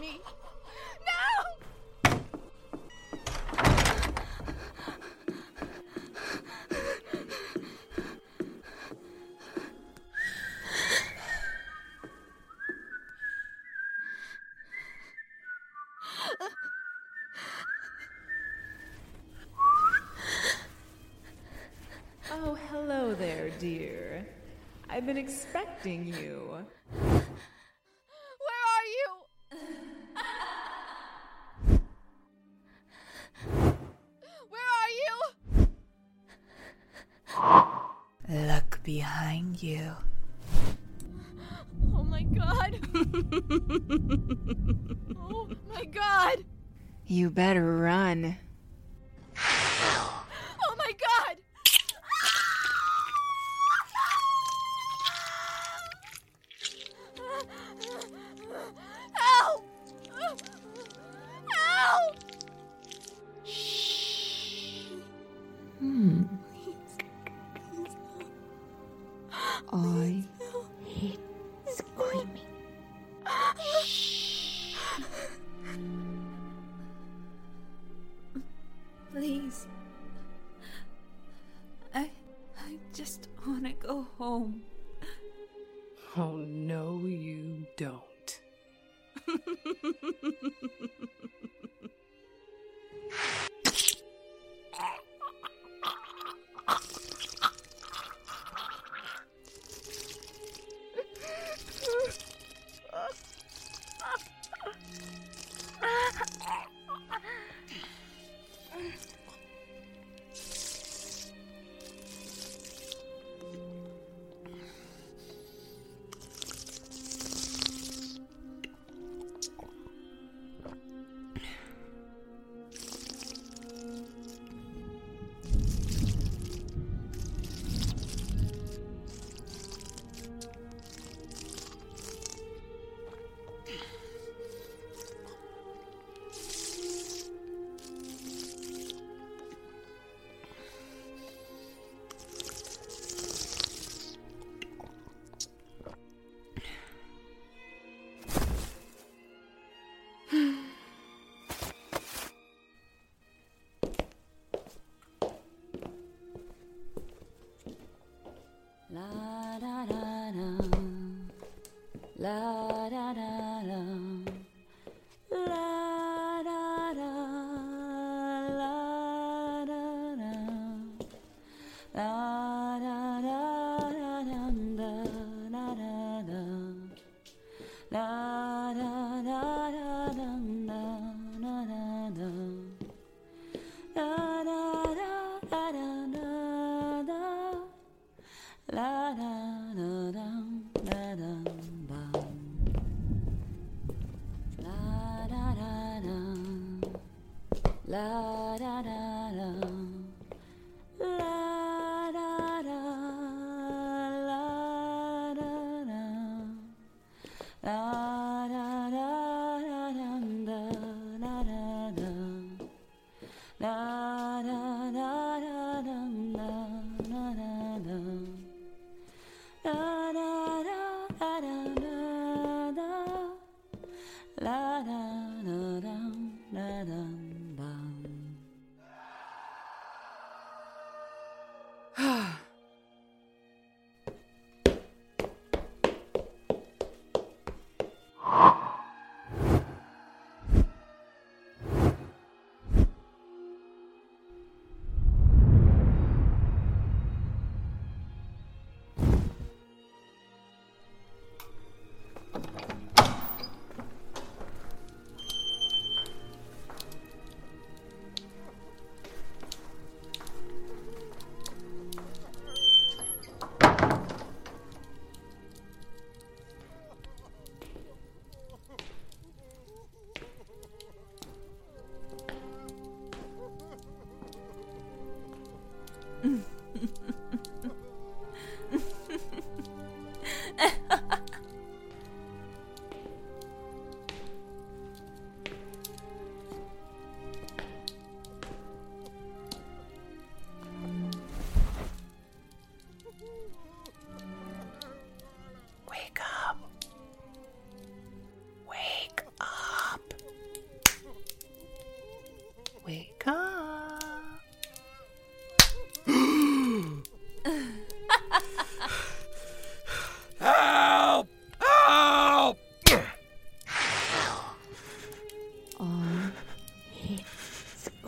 Me. No! Oh, hello there, dear. I've been expecting you. Better run. Oh my god. Help! Help! Hmm. I La da da.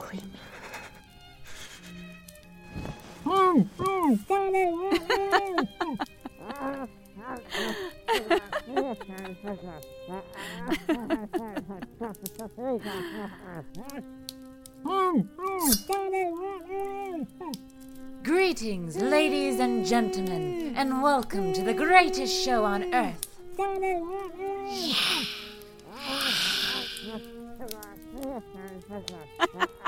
queen. Greetings, ladies and gentlemen, and welcome to the greatest show on earth. Yeah.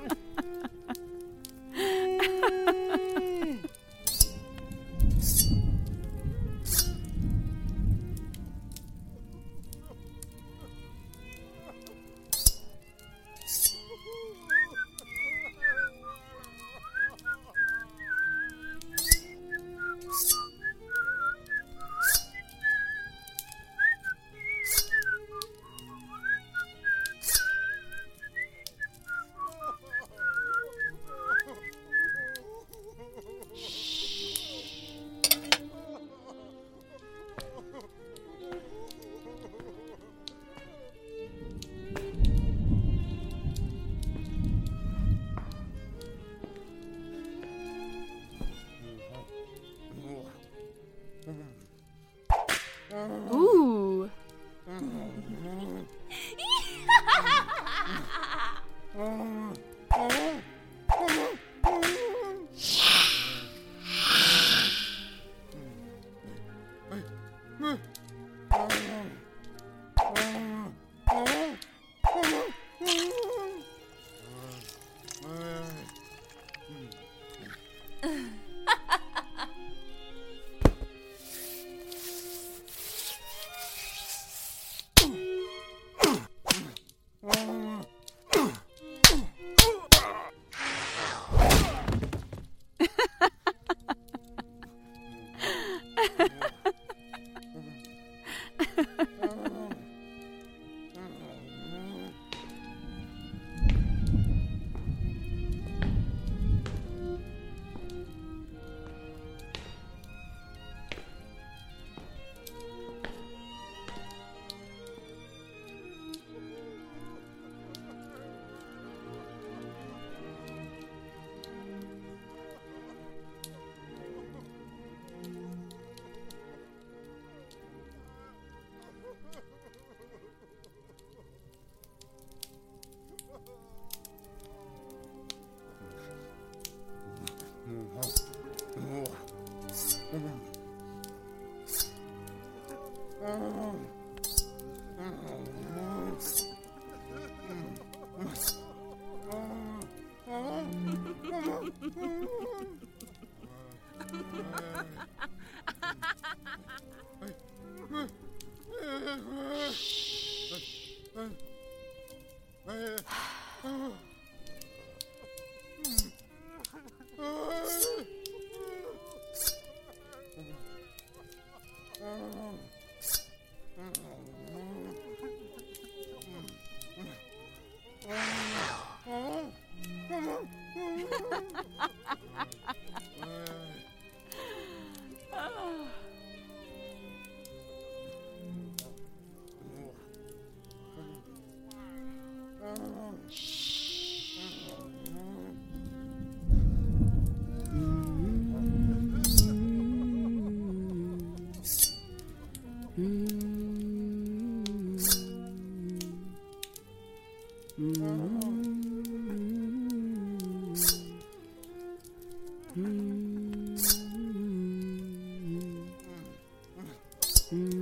Ooh.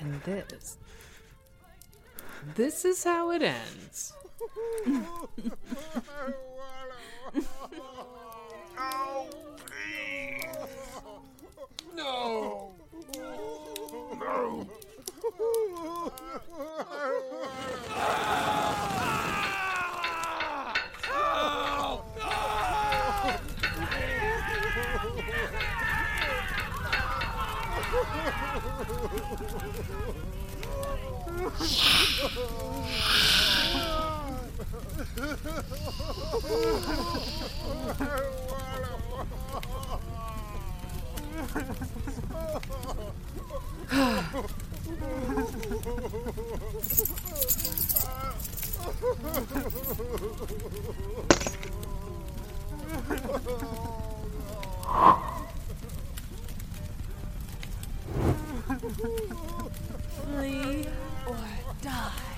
And this. This is how it ends. Flee or die.